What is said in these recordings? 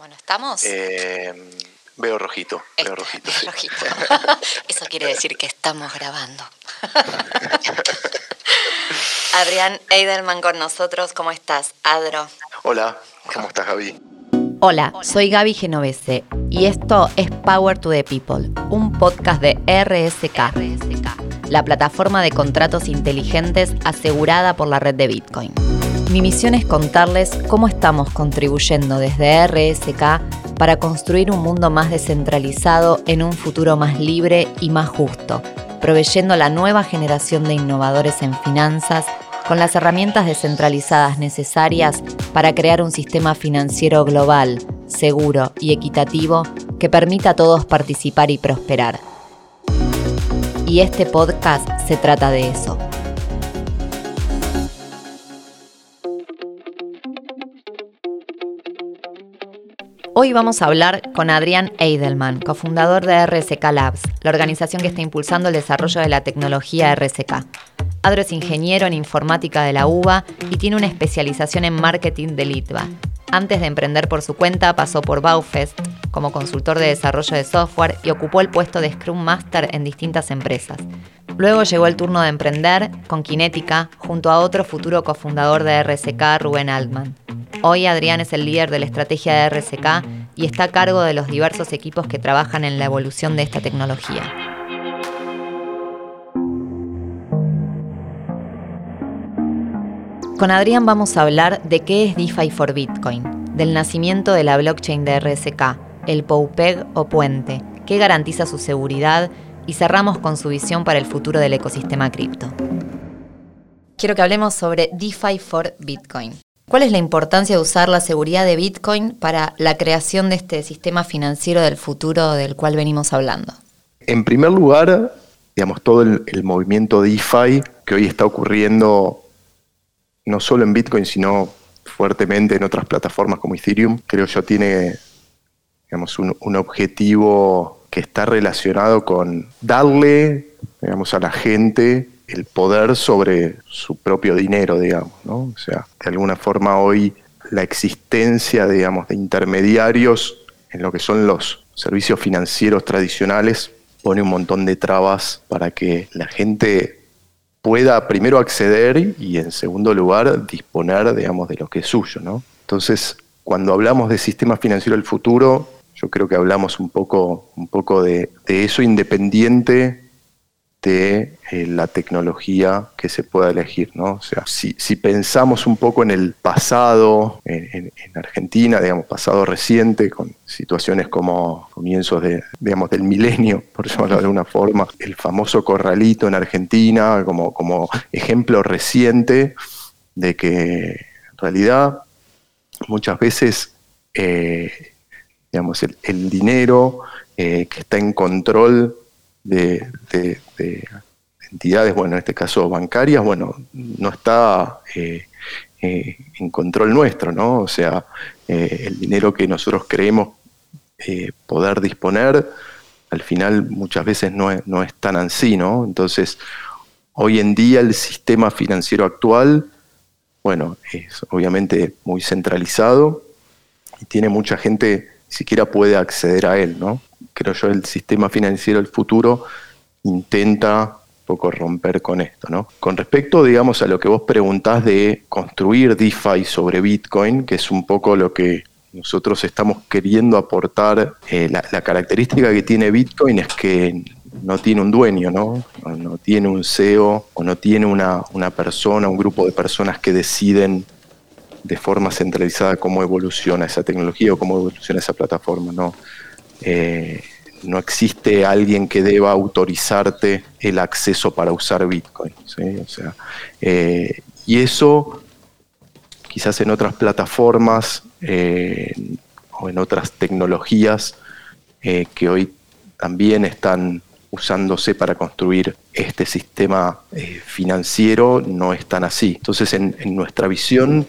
Bueno, ¿estamos? Eh, veo rojito, veo Este, rojito. sí. rojito. Eso quiere decir que estamos grabando. Adrián Eidelman con nosotros, ¿cómo estás? Adro. Hola, ¿cómo estás, Gaby? Hola, soy Gaby Genovese y esto es Power to the People, un podcast de RSK, la plataforma de contratos inteligentes asegurada por la red de Bitcoin. Mi misión es contarles cómo estamos contribuyendo desde RSK para construir un mundo más descentralizado en un futuro más libre y más justo, proveyendo a la nueva generación de innovadores en finanzas con las herramientas descentralizadas necesarias para crear un sistema financiero global, seguro y equitativo que permita a todos participar y prosperar. Y este podcast se trata de eso. Hoy vamos a hablar con Adrián Eidelman, cofundador de RSK Labs, la organización que está impulsando el desarrollo de la tecnología RSK. Adro es ingeniero en informática de la UBA y tiene una especialización en marketing de Litva. Antes de emprender por su cuenta, pasó por Baufest como consultor de desarrollo de software y ocupó el puesto de Scrum Master en distintas empresas. Luego llegó el turno de emprender con Kinetica junto a otro futuro cofundador de RSK, Rubén Altman. Hoy Adrián es el líder de la estrategia de RSK y está a cargo de los diversos equipos que trabajan en la evolución de esta tecnología. Con Adrián vamos a hablar de qué es DeFi for Bitcoin, del nacimiento de la blockchain de RSK, el POUPEG o puente, qué garantiza su seguridad y cerramos con su visión para el futuro del ecosistema cripto. Quiero que hablemos sobre DeFi for Bitcoin. ¿Cuál es la importancia de usar la seguridad de Bitcoin para la creación de este sistema financiero del futuro del cual venimos hablando? En primer lugar, digamos, todo el, el movimiento DeFi que hoy está ocurriendo no solo en Bitcoin, sino fuertemente en otras plataformas como Ethereum, creo yo tiene digamos, un, un objetivo que está relacionado con darle digamos, a la gente el poder sobre su propio dinero, digamos, ¿no? O sea, de alguna forma hoy la existencia, digamos, de intermediarios en lo que son los servicios financieros tradicionales pone un montón de trabas para que la gente pueda primero acceder y en segundo lugar disponer, digamos, de lo que es suyo, ¿no? Entonces, cuando hablamos de sistema financiero del futuro, yo creo que hablamos un poco, un poco de, de eso independiente de eh, la tecnología que se pueda elegir, ¿no? O sea, si, pensamos un poco en el pasado, en, en- en Argentina, digamos, pasado reciente, con situaciones como comienzos de, digamos, del milenio, por llamarlo de alguna forma, el famoso corralito en Argentina, como, como ejemplo reciente de que en realidad muchas veces eh, digamos, el, el dinero eh, que está en control de, de- de entidades, bueno, en este caso bancarias, bueno, no está eh, eh, en control nuestro, ¿no? O sea, eh, el dinero que nosotros creemos poder disponer, al final muchas veces no no es tan así, ¿no? Entonces, hoy en día el sistema financiero actual, bueno, es obviamente muy centralizado y tiene mucha gente ni siquiera puede acceder a él, ¿no? Creo yo el sistema financiero del futuro intenta poco romper con esto, ¿no? Con respecto, digamos, a lo que vos preguntás de construir DeFi sobre Bitcoin, que es un poco lo que nosotros estamos queriendo aportar, eh, la, la característica que tiene Bitcoin es que no tiene un dueño, ¿no? No, no tiene un CEO o no tiene una, una persona, un grupo de personas que deciden de forma centralizada cómo evoluciona esa tecnología o cómo evoluciona esa plataforma. No, Eh, no existe alguien que deba autorizarte el acceso para usar Bitcoin. O sea, eh, y eso quizás en otras plataformas eh, o en otras tecnologías eh, que hoy también están usándose para construir este sistema financiero no es tan así. Entonces, en, en nuestra visión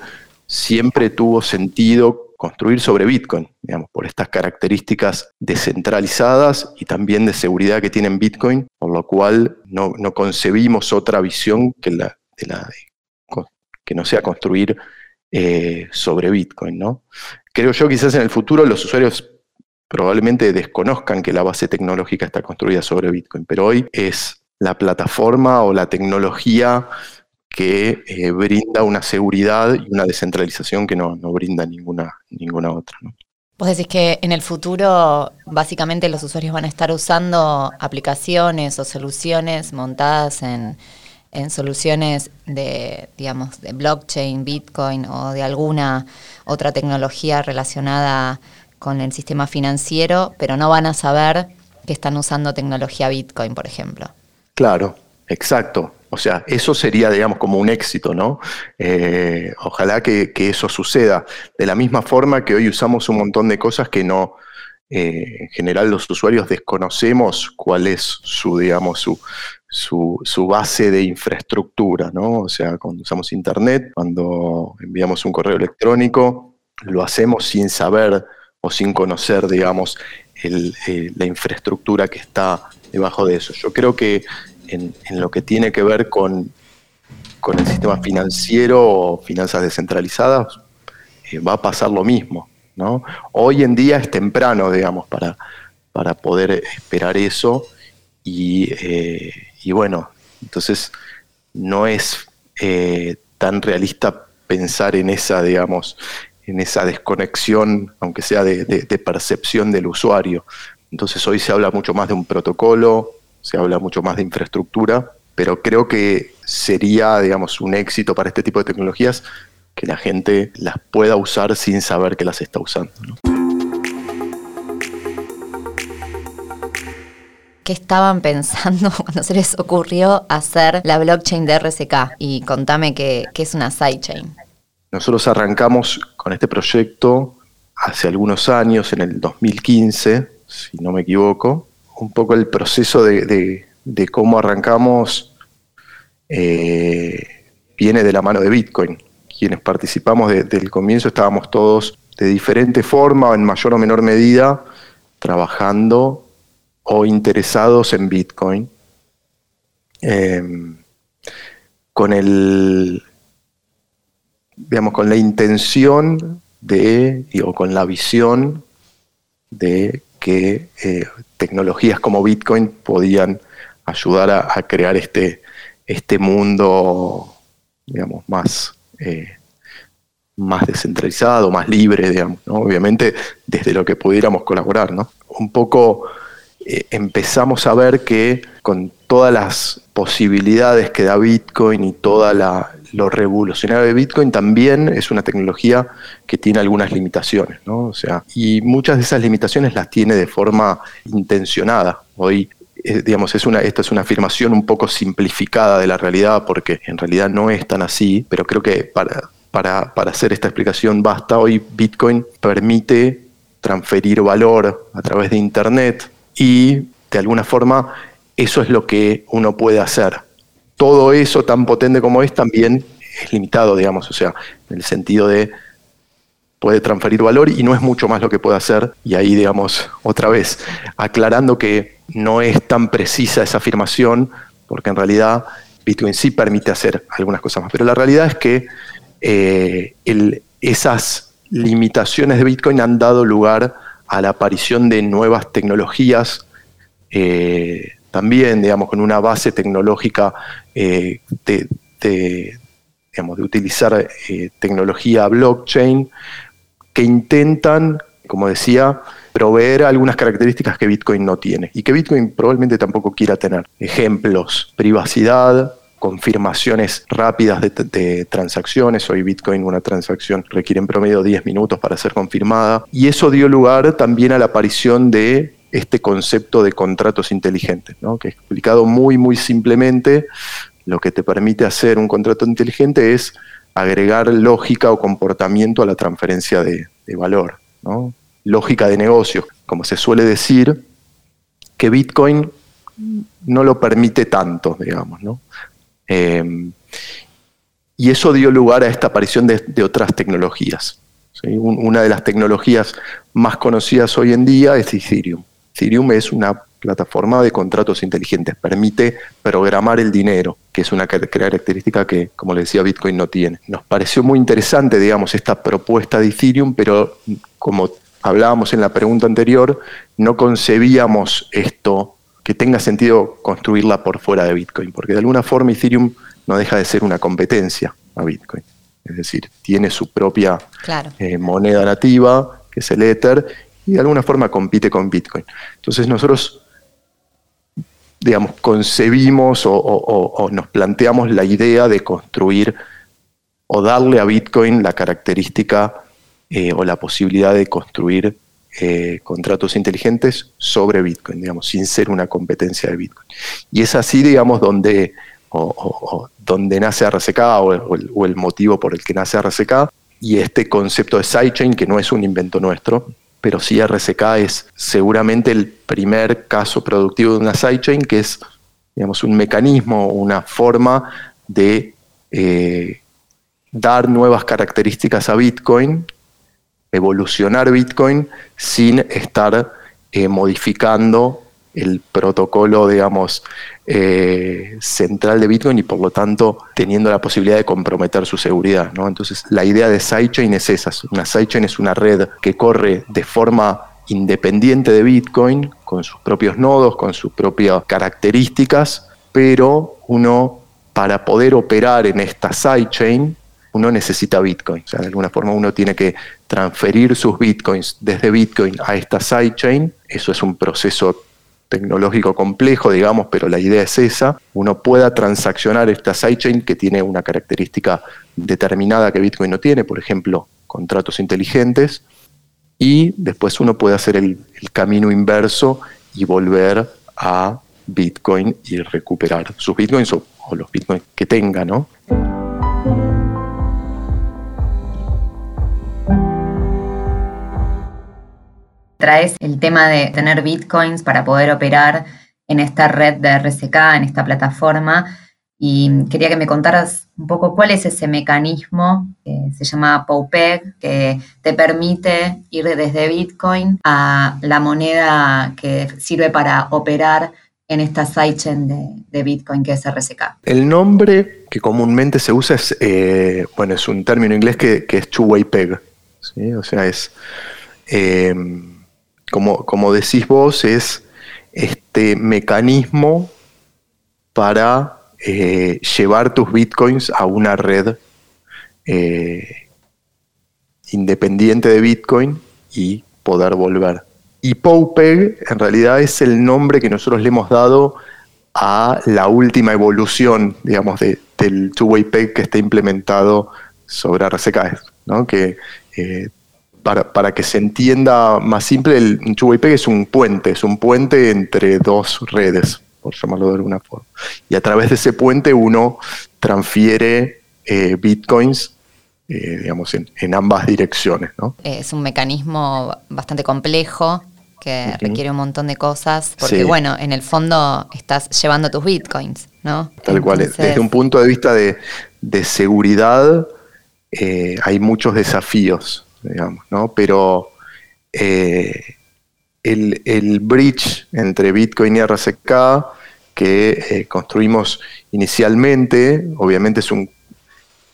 siempre tuvo sentido construir sobre Bitcoin, digamos, por estas características descentralizadas y también de seguridad que tienen Bitcoin, por lo cual no, concebimos otra visión que la, de que no sea construir eh, sobre Bitcoin, ¿no? creo yo quizás en el futuro los usuarios probablemente desconozcan que la base tecnológica está construida sobre Bitcoin, pero hoy es la plataforma o la tecnología que eh, brinda una seguridad y una descentralización que no, brinda ninguna, ninguna otra. ¿no? Vos decís que en el futuro básicamente los usuarios van a estar usando aplicaciones o soluciones montadas en, soluciones de, digamos, de blockchain, Bitcoin o de alguna otra tecnología relacionada con el sistema financiero, pero no van a saber que están usando tecnología Bitcoin, por ejemplo. Claro, exacto. O sea, eso sería, digamos, como un éxito, ¿no? Eh, ojalá que, eso suceda. De la misma forma que hoy usamos un montón de cosas que no, eh, en general los usuarios desconocemos cuál es su, digamos, su, su, base de infraestructura, ¿no? O sea, cuando usamos Internet, cuando enviamos un correo electrónico, lo hacemos sin saber o sin conocer, digamos, eh, la infraestructura que está debajo de eso. Yo creo que en, lo que tiene que ver con, con, el sistema financiero o finanzas descentralizadas, eh, va a pasar lo mismo. ¿no? Hoy en día es temprano, digamos, para, para poder esperar eso y, eh, bueno, entonces no es eh, tan realista pensar en esa, digamos, en esa desconexión, aunque sea de, de, percepción del usuario. Entonces hoy se habla mucho más de un protocolo, se habla mucho más de infraestructura, pero creo que sería, digamos, un éxito para este tipo de tecnologías que la gente las pueda usar sin saber que las está usando. ¿Qué estaban pensando cuando se les ocurrió hacer la blockchain de RSK? Y contame qué, qué es una sidechain. Nosotros arrancamos con este proyecto hace algunos años, en el 2015, si no me equivoco, un poco el proceso de, cómo arrancamos eh, viene de la mano de Bitcoin. Quienes participamos desde el comienzo estábamos todos de diferente forma, en mayor o menor medida, trabajando o interesados en Bitcoin. Em, con el digamos con la intención de o con la visión de que eh, tecnologías como Bitcoin podían ayudar a, crear este, este mundo, digamos, más, eh, más descentralizado, más libre, digamos, obviamente desde lo que pudiéramos colaborar. ¿no? Un poco eh, empezamos a ver que con todas las posibilidades que da Bitcoin y toda la, lo revolucionario de Bitcoin también es una tecnología que tiene algunas limitaciones, ¿no? O sea, y muchas de esas limitaciones las tiene de forma intencionada. Hoy eh, digamos, es una, esta es una afirmación un poco simplificada de la realidad porque en realidad no es tan así, pero creo que para, para, para hacer esta explicación basta. Hoy Bitcoin permite transferir valor a través de Internet y de alguna forma eso es lo que uno puede hacer todo eso tan potente como es también es limitado, digamos, o sea, en el sentido de puede transferir valor y no es mucho más lo que puede hacer. Y ahí, digamos, otra vez, aclarando que no es tan precisa esa afirmación, porque en realidad Bitcoin sí permite hacer algunas cosas más. Pero la realidad es que eh, esas limitaciones de Bitcoin han dado lugar a la aparición de nuevas tecnologías eh, también, digamos, con una base tecnológica eh, de, digamos, de utilizar eh, tecnología blockchain que intentan, como decía, proveer algunas características que Bitcoin no tiene y que Bitcoin probablemente tampoco quiera tener. Ejemplos, privacidad, confirmaciones rápidas de, de, transacciones. Hoy Bitcoin, una transacción requiere en promedio 10 minutos para ser confirmada. Y eso dio lugar también a la aparición de este concepto de contratos inteligentes, ¿no? que explicado muy, muy simplemente, lo que te permite hacer un contrato inteligente es agregar lógica o comportamiento a la transferencia de, valor, lógica de negocio, como se suele decir, que Bitcoin no lo permite tanto, digamos. ¿no? Em, y eso dio lugar a esta aparición de, otras tecnologías. Una de las tecnologías más conocidas hoy en día es Ethereum. Ethereum es una plataforma de contratos inteligentes, permite programar el dinero, que es una característica que, como le decía, Bitcoin no tiene. Nos pareció muy interesante, digamos, esta propuesta de Ethereum, pero como hablábamos en la pregunta anterior, no concebíamos esto que tenga sentido construirla por fuera de Bitcoin, porque de alguna forma Ethereum no deja de ser una competencia a Bitcoin. Es decir, tiene su propia eh, moneda nativa, que es el Ether, y de alguna forma compite con Bitcoin. Entonces nosotros, digamos, concebimos o, nos planteamos la idea de construir o darle a Bitcoin la característica eh, o la posibilidad de construir eh, contratos inteligentes sobre Bitcoin, digamos, sin ser una competencia de Bitcoin. Y es así, digamos, donde, donde nace RCK o, o, el, motivo por el que nace RCK y este concepto de sidechain, que no es un invento nuestro, pero sí RSK es seguramente el primer caso productivo de una sidechain, que es digamos, un mecanismo, una forma de eh, dar nuevas características a Bitcoin, evolucionar Bitcoin sin estar eh, modificando el protocolo, digamos, eh, central de Bitcoin y por lo tanto teniendo la posibilidad de comprometer su seguridad. ¿no? Entonces, la idea de sidechain es esa. Una sidechain es una red que corre de forma independiente de Bitcoin, con sus propios nodos, con sus propias características, pero uno, para poder operar en esta sidechain, uno necesita Bitcoin. O sea, de alguna forma uno tiene que transferir sus Bitcoins desde Bitcoin a esta sidechain. Eso es un proceso tecnológico complejo, digamos, pero la idea es esa, uno pueda transaccionar esta sidechain que tiene una característica determinada que Bitcoin no tiene, por ejemplo, contratos inteligentes, y después uno puede hacer el, camino inverso y volver a Bitcoin y recuperar sus Bitcoins o, o los Bitcoins que tenga, ¿no? Traes el tema de tener bitcoins para poder operar en esta red de RSK, en esta plataforma. Y quería que me contaras un poco cuál es ese mecanismo que se llama POWPEG, que te permite ir desde Bitcoin a la moneda que sirve para operar en esta sidechain de, Bitcoin que es RSK. El nombre que comúnmente se usa es, eh, bueno, es un término inglés que, es two-way peg, o sea, es eh, como, decís vos, es este mecanismo para eh, llevar tus bitcoins a una red eh, independiente de Bitcoin y poder volver. Y POWPEG en realidad es el nombre que nosotros le hemos dado a la última evolución, digamos, del two-way peg que está implementado sobre RCK, ¿no? que eh, para, que se entienda más simple, el Chubaipeg es un puente, es un puente entre dos redes, por llamarlo de alguna forma. Y a través de ese puente uno transfiere eh, bitcoins eh, digamos, en, ambas direcciones. ¿no? Es un mecanismo bastante complejo que requiere un montón de cosas, porque bueno, en el fondo estás llevando tus bitcoins, ¿no? Tal cual, desde un punto de vista de, seguridad eh, hay muchos desafíos digamos, ¿no? Pero eh, el, bridge entre Bitcoin y RSK que eh, construimos inicialmente, obviamente es un,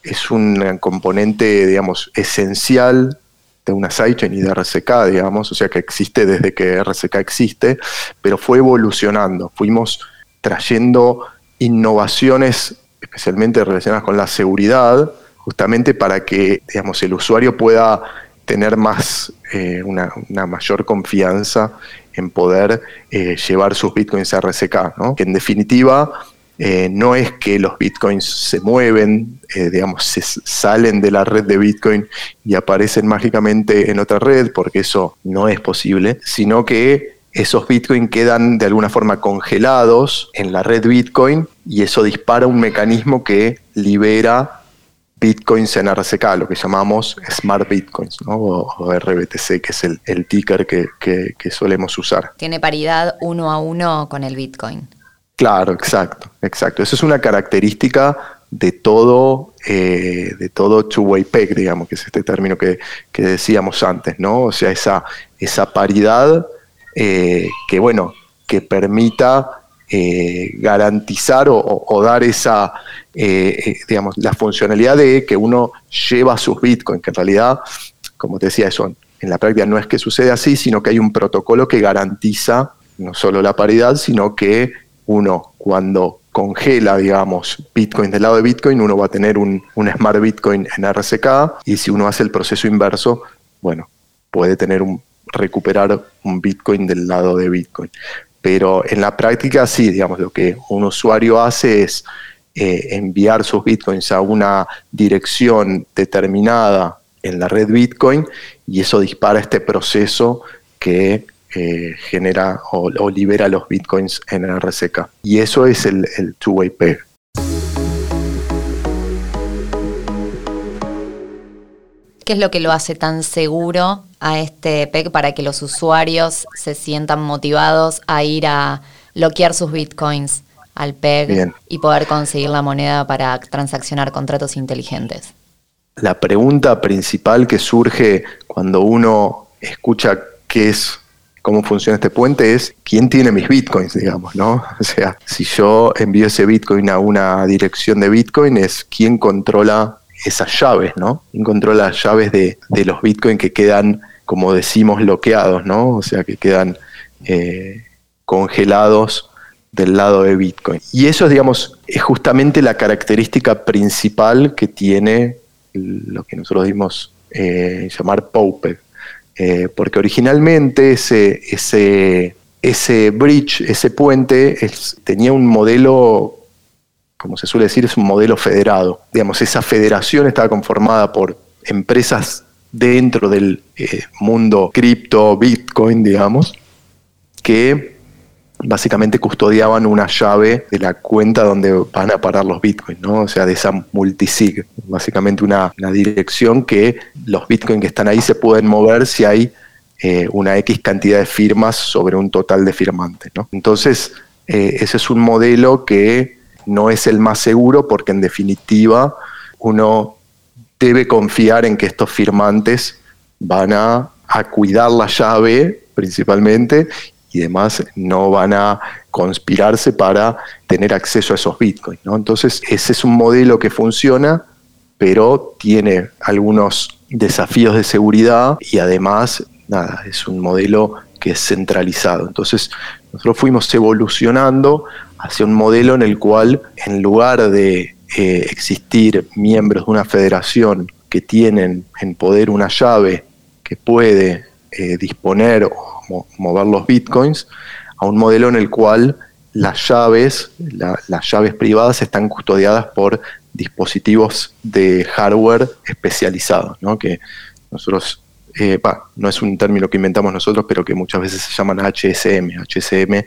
es un componente, digamos, esencial de una sidechain y de RSK, digamos, o sea que existe desde que RSK existe, pero fue evolucionando, fuimos trayendo innovaciones especialmente relacionadas con la seguridad, justamente para que digamos, el usuario pueda tener más, eh, una, mayor confianza en poder eh, llevar sus bitcoins a RSK, ¿no? que en definitiva eh, no es que los bitcoins se mueven, digamos, se salen de la red de bitcoin y aparecen mágicamente en otra red, porque eso no es posible, sino que esos bitcoins quedan de alguna forma congelados en la red bitcoin y eso dispara un mecanismo que libera bitcoins en RCK, lo que llamamos Smart Bitcoins, ¿no? o, RBTC, que es el, ticker que, solemos usar. Tiene paridad uno a uno con el Bitcoin. Claro, exacto, exacto. Eso es una característica de todo, eh, de todo two-way peg, digamos, que es este término que, decíamos antes, ¿no? O sea, esa, esa paridad eh, que, bueno, que permita eh, garantizar o, dar esa, eh, eh, digamos, la funcionalidad de que uno lleva sus bitcoins, que en realidad, como te decía, eso en la práctica no es que sucede así, sino que hay un protocolo que garantiza no solo la paridad, sino que uno cuando congela, digamos, Bitcoin del lado de Bitcoin, uno va a tener un, un Smart Bitcoin en RSK y si uno hace el proceso inverso, bueno, puede tener un, recuperar un Bitcoin del lado de Bitcoin. Pero en la práctica sí, digamos, lo que un usuario hace es eh, enviar sus Bitcoins a una dirección determinada en la red Bitcoin y eso dispara este proceso que eh, genera o, libera los bitcoins en RSK. Y eso es el, el two-way peg. ¿Qué es lo que lo hace tan seguro a este PEG para que los usuarios se sientan motivados a ir a bloquear sus bitcoins al PEG y poder conseguir la moneda para transaccionar contratos inteligentes? La pregunta principal que surge cuando uno escucha qué es cómo funciona este puente es quién tiene mis bitcoins, digamos, ¿no? O sea, si yo envío ese bitcoin a una dirección de bitcoin, es quién controla esas llaves, ¿no? ¿Quién controla las llaves de, los bitcoins que quedan, como decimos, bloqueados, ¿no? O sea, que quedan eh, congelados del lado de Bitcoin. Y eso, digamos, es justamente la característica principal que tiene lo que nosotros dimos eh, llamar POPE, eh, porque originalmente ese, ese, ese bridge, ese puente, tenía un modelo, como se suele decir, es un modelo federado. Digamos, esa federación estaba conformada por empresas dentro del eh, mundo cripto, Bitcoin, digamos, que básicamente custodiaban una llave de la cuenta donde van a parar los bitcoins, ¿no? O sea, de esa multisig. Básicamente una, dirección que los bitcoins que están ahí se pueden mover si hay eh, una X cantidad de firmas sobre un total de firmantes, ¿no? Entonces, eh, ese es un modelo que no es el más seguro porque en definitiva uno debe confiar en que estos firmantes van a, cuidar la llave principalmente y demás no van a conspirarse para tener acceso a esos bitcoins. ¿no? Entonces, ese es un modelo que funciona, pero tiene algunos desafíos de seguridad y además, nada, es un modelo que es centralizado. Entonces, nosotros fuimos evolucionando hacia un modelo en el cual, en lugar de eh, existir miembros de una federación que tienen en poder una llave que puede eh, disponer mover los bitcoins a un modelo en el cual las llaves, las llaves privadas están custodiadas por dispositivos de hardware especializados, ¿no? que nosotros, eh, no es un término que inventamos nosotros, pero que muchas veces se llaman HSM. HSM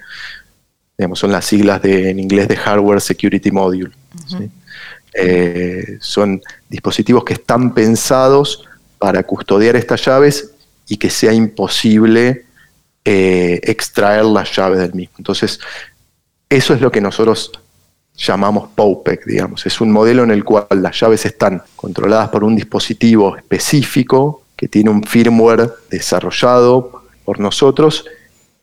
digamos, son las siglas de, en inglés de Hardware Security Module. Eh, son dispositivos que están pensados para custodiar estas llaves y que sea imposible eh, extraer las llaves del mismo. Entonces, eso es lo que nosotros llamamos POPEC, digamos. Es un modelo en el cual las llaves están controladas por un dispositivo específico que tiene un firmware desarrollado por nosotros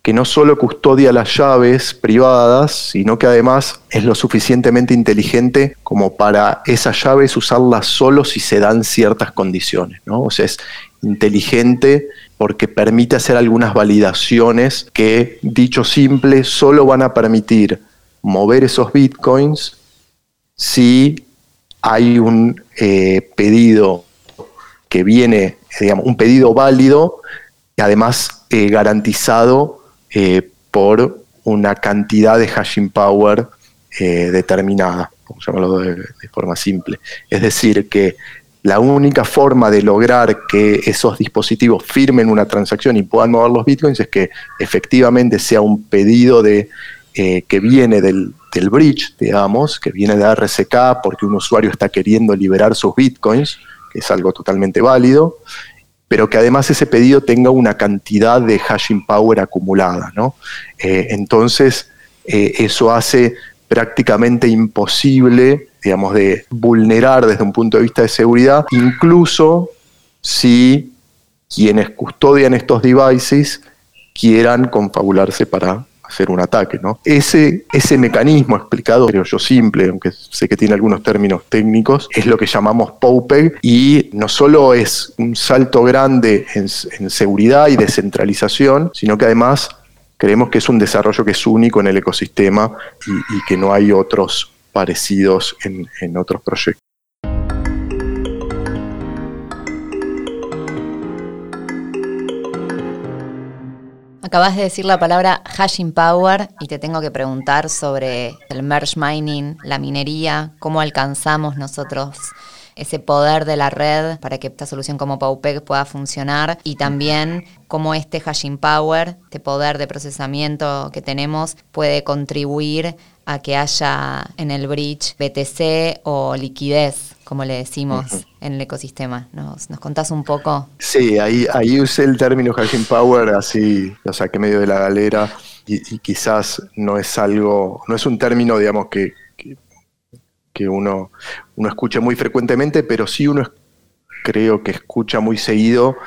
que no solo custodia las llaves privadas, sino que además es lo suficientemente inteligente como para esas llaves usarlas solo si se dan ciertas condiciones. ¿no? O sea, es inteligente porque permite hacer algunas validaciones que, dicho simple, solo van a permitir mover esos bitcoins si hay un eh, pedido que viene, digamos, un pedido válido y además eh, garantizado eh, por una cantidad de hashing power determinada, vamos a llamarlo de forma simple. Es decir, que la única forma de lograr que esos dispositivos firmen una transacción y puedan mover los bitcoins es que efectivamente sea un pedido de, eh, que viene del, bridge, digamos, que viene de RSK porque un usuario está queriendo liberar sus bitcoins, es algo totalmente válido, pero que además ese pedido tenga una cantidad de hashing power acumulada. ¿no? Eh, entonces, eh, eso hace prácticamente imposible digamos, de vulnerar desde un punto de vista de seguridad, incluso si quienes custodian estos devices quieran confabularse para hacer un ataque. ¿no? Ese, ese mecanismo explicado, creo yo simple, aunque sé que tiene algunos términos técnicos, es lo que llamamos POPEG y no solo es un salto grande en, seguridad y descentralización, sino que además creemos que es un desarrollo que es único en el ecosistema y, que no hay otros parecidos en otros proyectos. Acabas de decir la palabra hashing power y te tengo que preguntar sobre el merge mining, la minería, cómo alcanzamos nosotros ese poder de la red para que esta solución como PAUPEC pueda funcionar y también cómo este hashing power, este poder de procesamiento que tenemos, puede contribuir a que haya en el bridge BTC o liquidez como le decimos en el ecosistema. ¿Nos, ¿Nos contás un poco? Sí, ahí, ahí usé el término hashing power, así lo saqué medio de la galera y, quizás no es algo, no es un término, digamos, que, que, uno, uno escuche muy frecuentemente, pero sí uno creo que escucha muy seguido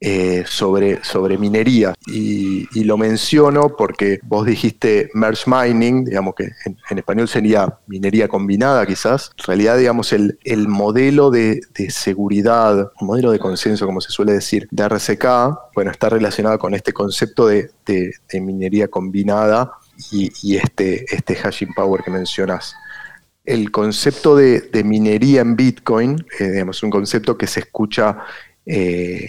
eh, sobre, sobre minería. Y, lo menciono porque vos dijiste merge mining, digamos que en, español sería minería combinada quizás. En realidad, digamos, el, el modelo de, seguridad, un modelo de consenso, como se suele decir, de RCK, bueno, está relacionado con este concepto de, minería combinada y, este, este hashing power que mencionas el concepto de, minería en Bitcoin, eh, digamos, un concepto que se escucha eh,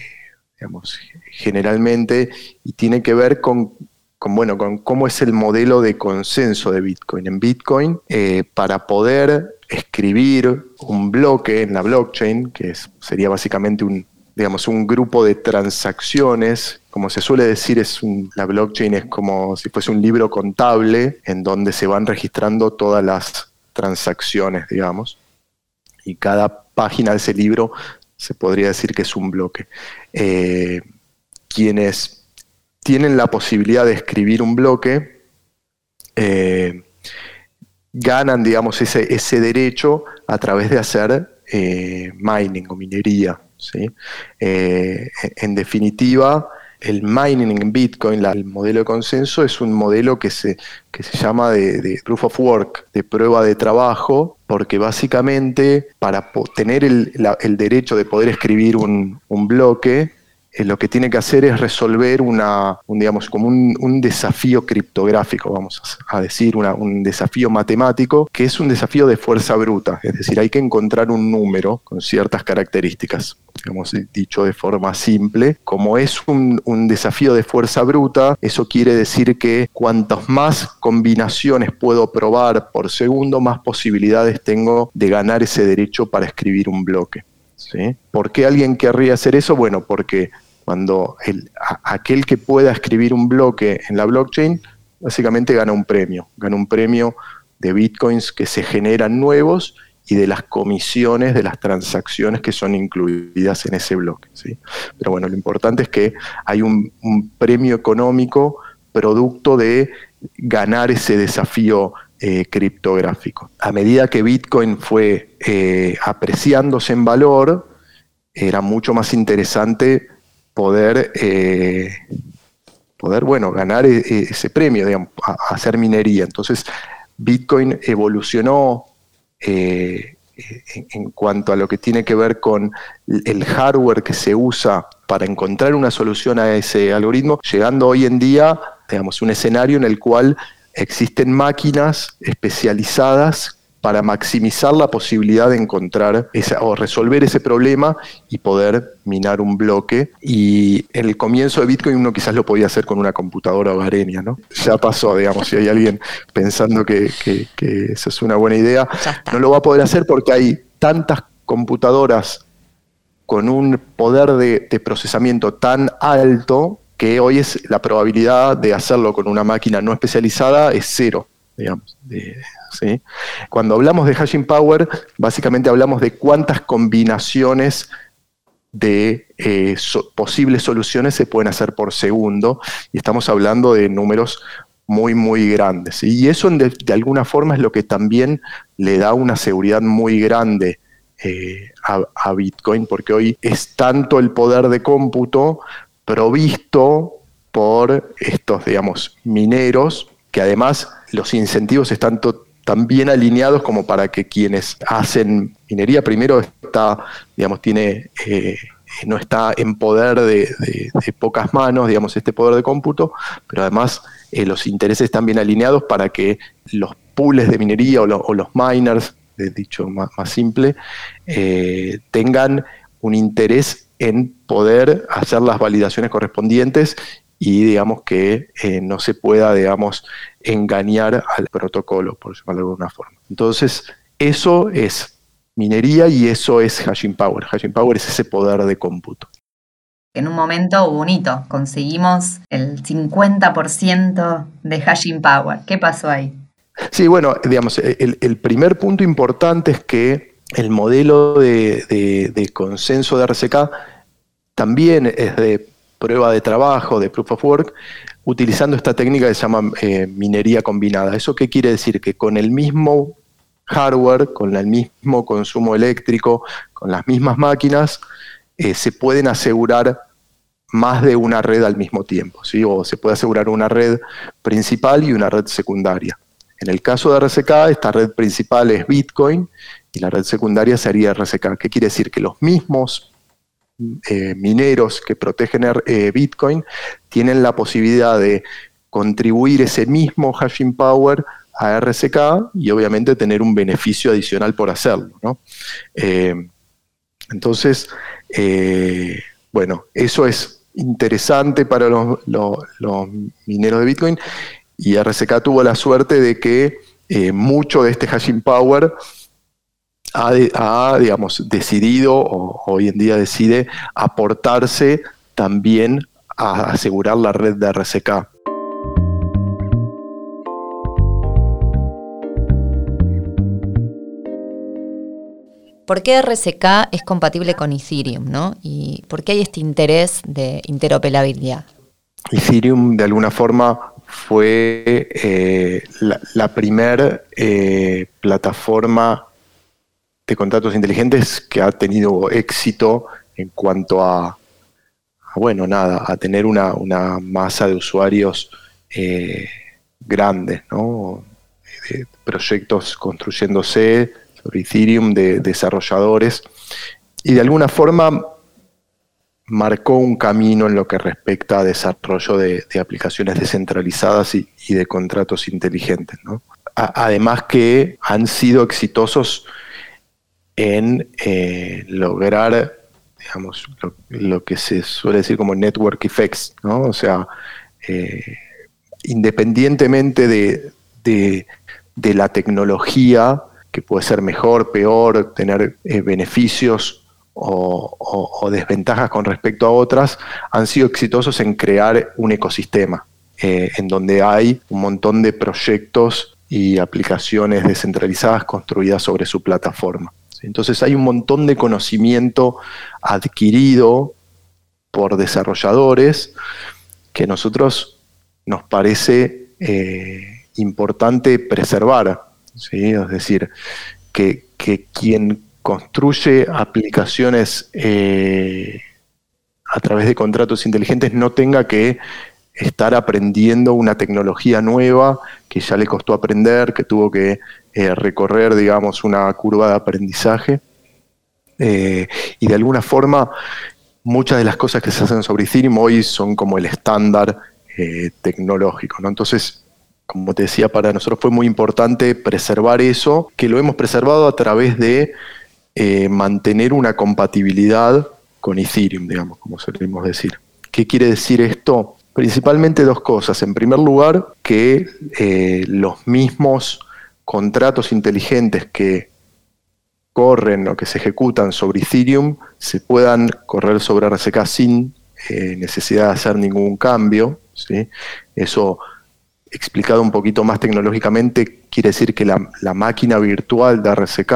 digamos, generalmente, y tiene que ver con, bueno, con cómo es el modelo de consenso de Bitcoin. En Bitcoin, eh, para poder escribir un bloque en la blockchain, que sería básicamente un, digamos, un grupo de transacciones, como se suele decir, es la blockchain es como si fuese un libro contable en donde se van registrando todas las transacciones, digamos, y cada página de ese libro se podría decir que es un bloque. Eh, quienes tienen la posibilidad de escribir un bloque eh, ganan, digamos, ese, ese, derecho a través de hacer eh, mining o minería. en definitiva, el mining en Bitcoin, el modelo de consenso, es un modelo que se, que se llama de, proof of work, de prueba de trabajo, porque básicamente para tener el, derecho de poder escribir un, un bloque, eh, lo que tiene que hacer es resolver una, un, digamos, como un, desafío criptográfico, vamos a decir, un desafío matemático, que es un desafío de fuerza bruta, es decir, hay que encontrar un número con ciertas características. Hemos dicho de forma simple, como es un, un desafío de fuerza bruta, eso quiere decir que cuantas más combinaciones puedo probar por segundo, más posibilidades tengo de ganar ese derecho para escribir un bloque. ¿Por qué alguien querría hacer eso? Bueno, porque cuando aquel que pueda escribir un bloque en la blockchain, básicamente gana un premio, gana un premio de bitcoins que se generan nuevos y de las comisiones de las transacciones que son incluidas en ese bloque. Pero bueno, lo importante es que hay un, premio económico producto de ganar ese desafío eh, criptográfico. A medida que Bitcoin fue eh, apreciándose en valor, era mucho más interesante poder, eh, poder bueno, ganar e, e, ese premio, digamos, hacer minería. Entonces, Bitcoin evolucionó en, en cuanto a lo que tiene que ver con el hardware que se usa para encontrar una solución a ese algoritmo, llegando hoy en día, digamos, un escenario en el cual existen máquinas especializadas para maximizar la posibilidad de encontrar o resolver ese problema y poder minar un bloque. Y en el comienzo de Bitcoin uno quizás lo podía hacer con una computadora hogareña, ¿no? Ya pasó, digamos, si hay alguien pensando que, eso es una buena idea, no lo va a poder hacer porque hay tantas computadoras con un poder de procesamiento tan alto que hoy es la probabilidad de hacerlo con una máquina no especializada es cero, digamos. Cuando hablamos de hashing power, básicamente hablamos de cuántas combinaciones de eh, posibles soluciones se pueden hacer por segundo y estamos hablando de números muy, muy grandes. Y eso de, alguna forma es lo que también le da una seguridad muy grande eh, a, Bitcoin, porque hoy es tanto el poder de cómputo provisto por estos, digamos, mineros, que además los incentivos están tan bien alineados como para que quienes hacen minería primero está, digamos, tiene, eh, no está en poder de, pocas manos, digamos, este poder de cómputo, pero además eh, los intereses están bien alineados para que los pools de minería o, los miners, de dicho más, simple, eh, tengan un interés en poder hacer las validaciones correspondientes y digamos que eh, no se pueda, digamos, engañar al protocolo, por llamarlo de alguna forma. Entonces, eso es minería y eso es hashing power. Hashing power es ese poder de cómputo. En un momento hubo un hito, conseguimos el 50% de hashing power. ¿Qué pasó ahí? Sí, bueno, digamos, el, primer punto importante es que el modelo de consenso de RCK también es de prueba de trabajo, de proof of work, utilizando esta técnica que se llama eh, minería combinada. ¿Eso qué quiere decir? Que con el mismo hardware, con el mismo consumo eléctrico, con las mismas máquinas, eh, se pueden asegurar más de una red al mismo tiempo, ¿sí? o se puede asegurar una red principal y una red secundaria. En el caso de RCK, esta red principal es Bitcoin y la red secundaria sería RCK. ¿Qué quiere decir? Que los mismos eh, mineros que protegen eh, Bitcoin tienen la posibilidad de contribuir ese mismo hashing power a RSK y obviamente tener un beneficio adicional por hacerlo. Eh, entonces, bueno, eso es interesante para los, los, mineros de Bitcoin y RSK tuvo la suerte de que mucho de este hashing power ha, digamos, decidido o hoy en día decide aportarse también a asegurar la red de RCK. ¿Por qué RCK es compatible con Ethereum? ¿no? ¿Y por qué hay este interés de interoperabilidad? Ethereum de alguna forma fue eh, la, primera eh, plataforma de contratos inteligentes que ha tenido éxito en cuanto a, bueno, nada, a tener una, masa de usuarios eh, grandes, ¿no? De proyectos construyéndose sobre Ethereum, de desarrolladores, y de alguna forma marcó un camino en lo que respecta a desarrollo de, aplicaciones descentralizadas y, de contratos inteligentes. ¿no? además que han sido exitosos en eh, lograr, digamos, lo, que se suele decir como network effects, ¿no? O sea, eh, independientemente de, la tecnología, que puede ser mejor, peor, tener eh, beneficios o, desventajas con respecto a otras, han sido exitosos en crear un ecosistema en donde hay un montón de proyectos y aplicaciones descentralizadas construidas sobre su plataforma. Entonces hay un montón de conocimiento adquirido por desarrolladores que a nosotros nos parece eh, importante preservar. Es decir, que, quien construye aplicaciones eh, a través de contratos inteligentes no tenga que estar aprendiendo una tecnología nueva que ya le costó aprender, que tuvo que eh, recorrer, digamos, una curva de aprendizaje. Eh, y de alguna forma, muchas de las cosas que se hacen sobre Ethereum hoy son como el estándar eh, tecnológico. ¿no? Entonces, como te decía, para nosotros fue muy importante preservar eso, que lo hemos preservado a través de mantener una compatibilidad con Ethereum, digamos, como solemos decir. ¿Qué quiere decir esto? Principalmente dos cosas. En primer lugar, que los mismos contratos inteligentes que corren o que se ejecutan sobre Ethereum se puedan correr sobre RCK sin eh, necesidad de hacer ningún cambio. ¿sí? Eso, explicado un poquito más tecnológicamente, quiere decir que la, máquina virtual de RCK,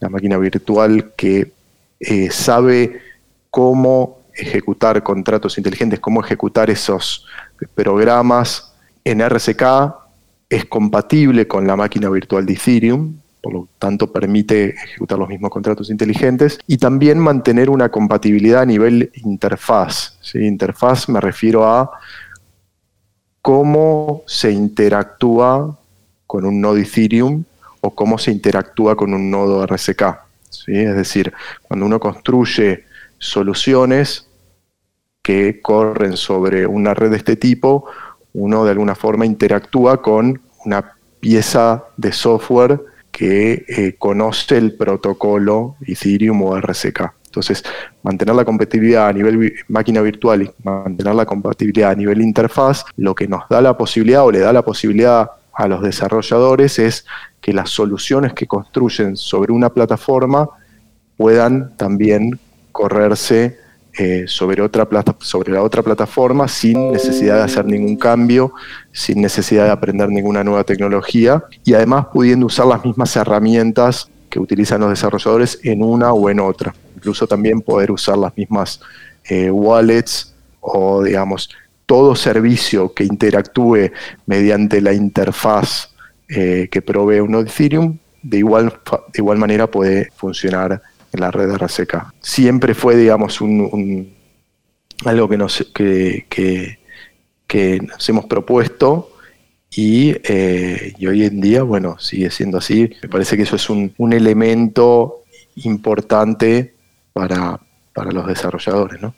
la máquina virtual que eh, sabe cómo ejecutar contratos inteligentes, cómo ejecutar esos programas en RCK, es compatible con la máquina virtual de Ethereum, por lo tanto permite ejecutar los mismos contratos inteligentes y también mantener una compatibilidad a nivel interfaz. Interfaz me refiero a cómo se interactúa con un nodo Ethereum o cómo se interactúa con un nodo RSK. Es decir, cuando uno construye soluciones que corren sobre una red de este tipo, uno de alguna forma interactúa con una pieza de software que eh, conoce el protocolo Ethereum o RSK. Entonces, mantener la compatibilidad a nivel máquina virtual y mantener la compatibilidad a nivel interfaz, lo que nos da la posibilidad o le da la posibilidad a los desarrolladores es que las soluciones que construyen sobre una plataforma puedan también correrse eh, sobre, otra plata, sobre la otra plataforma sin necesidad de hacer ningún cambio, sin necesidad de aprender ninguna nueva tecnología y además pudiendo usar las mismas herramientas que utilizan los desarrolladores en una o en otra. Incluso también poder usar las mismas eh, wallets o digamos todo servicio que interactúe mediante la interfaz eh, que provee un Ethereum, de igual, de igual manera puede funcionar la red RSK. Siempre fue, digamos, un, algo que nos, que, que, nos hemos propuesto y, eh, y, hoy en día, bueno, sigue siendo así. Me parece que eso es un, un elemento importante para, para los desarrolladores, ¿no?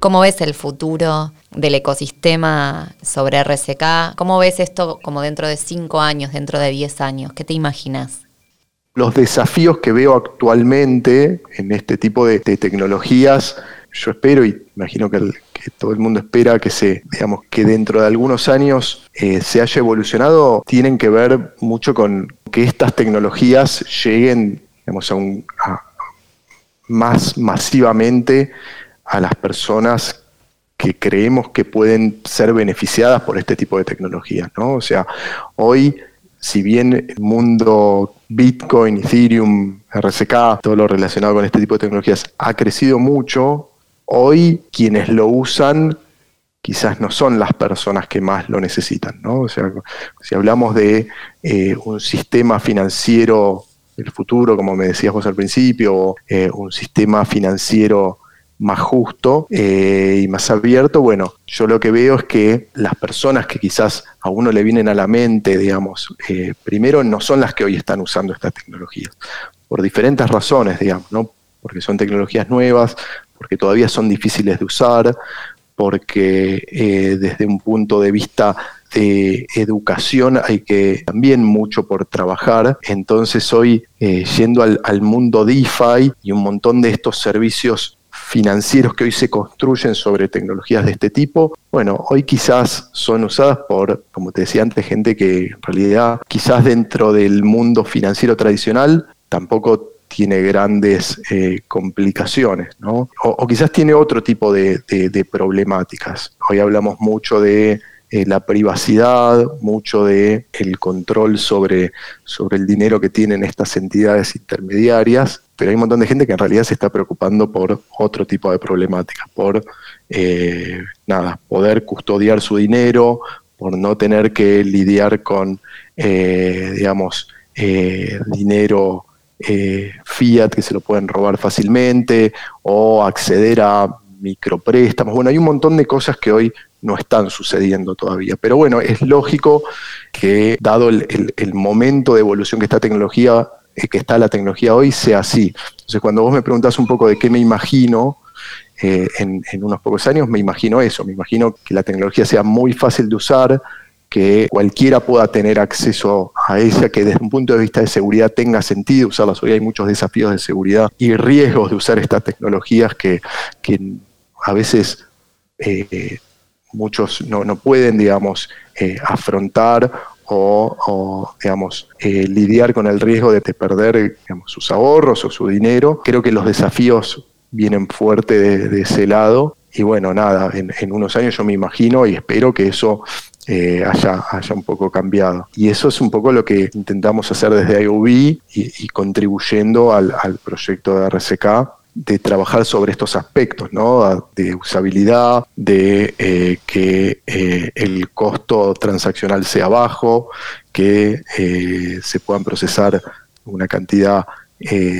¿Cómo ves el futuro del ecosistema sobre RSK? ¿Cómo ves esto como dentro de cinco años, dentro de diez años? ¿Qué te imaginas? Los desafíos que veo actualmente en este tipo de, tecnologías, yo espero y imagino que, todo el mundo espera que se, digamos, que dentro de algunos años eh, se haya evolucionado, tienen que ver mucho con que estas tecnologías lleguen, digamos, a más masivamente a las personas que creemos que pueden ser beneficiadas por este tipo de tecnologías, ¿no? O sea, hoy, si bien el mundo Bitcoin, Ethereum, RSK, todo lo relacionado con este tipo de tecnologías ha crecido mucho, hoy quienes lo usan quizás no son las personas que más lo necesitan, ¿no? O sea, si hablamos de eh, un sistema financiero del futuro, como me decías vos al principio, o eh, un sistema financiero más justo eh, y más abierto, bueno, yo lo que veo es que las personas que quizás a uno le vienen a la mente, digamos, eh, primero no son las que hoy están usando estas tecnologías, por diferentes razones, digamos, ¿no? Porque son tecnologías nuevas, porque todavía son difíciles de usar, porque eh, desde un punto de vista de educación hay que también mucho por trabajar. Entonces hoy, yendo al, al mundo DeFi y un montón de estos servicios financieros que hoy se construyen sobre tecnologías de este tipo, bueno, hoy quizás son usadas por, como te decía antes, gente que en realidad quizás dentro del mundo financiero tradicional tampoco tiene grandes eh, complicaciones, ¿no? O, quizás tiene otro tipo de problemáticas. Hoy hablamos mucho de eh, la privacidad, mucho de el control sobre, sobre el dinero que tienen estas entidades intermediarias, pero hay un montón de gente que en realidad se está preocupando por otro tipo de problemáticas, por eh, nada, poder custodiar su dinero, por no tener que lidiar con, eh, digamos, dinero fiat que se lo pueden robar fácilmente o acceder a micropréstamos. Bueno, hay un montón de cosas que hoy no están sucediendo todavía. Pero bueno, es lógico que dado el, momento de evolución que está tecnología, eh, que está la tecnología hoy, sea así. Entonces, cuando vos me preguntás un poco de qué me imagino eh, en, unos pocos años, me imagino eso, me imagino que la tecnología sea muy fácil de usar, que cualquiera pueda tener acceso a ella, que desde un punto de vista de seguridad tenga sentido usarlas. Hoy hay muchos desafíos de seguridad y riesgos de usar estas tecnologías que, a veces eh, muchos no, no pueden, digamos, eh, afrontar o, digamos, eh, lidiar con el riesgo de perder sus ahorros o su dinero. Creo que los desafíos vienen fuerte de, ese lado y bueno, nada, en, unos años yo me imagino y espero que eso eh, haya, haya un poco cambiado. Y eso es un poco lo que intentamos hacer desde IOB y, contribuyendo al, al proyecto de RSK de trabajar sobre estos aspectos, ¿no? De usabilidad, de eh, que eh, el costo transaccional sea bajo, que eh, se puedan procesar una cantidad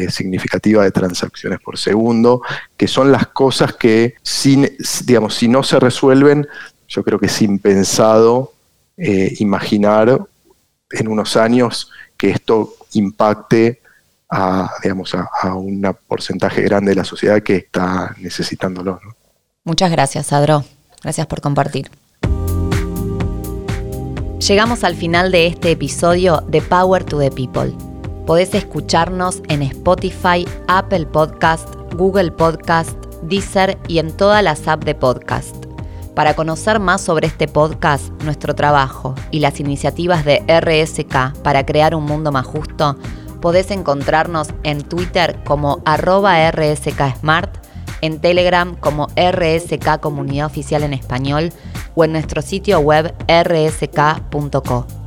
significativa de transacciones por segundo, que son las cosas que, sin, digamos, si no se resuelven, yo creo que es impensado imaginar en unos años que esto impacte a, digamos, a, un porcentaje grande de la sociedad que está necesitándolo. Muchas gracias, Adro. Gracias por compartir. Llegamos al final de este episodio de Power to the People. Podés escucharnos en Spotify, Apple Podcast, Google Podcast, Deezer y en todas las apps de podcast. Para conocer más sobre este podcast, nuestro trabajo y las iniciativas de RSK para crear un mundo más justo, podés encontrarnos en Twitter como arroba rsksmart, en Telegram como RSK Comunidad Oficial en Español o en nuestro sitio web rsk.co.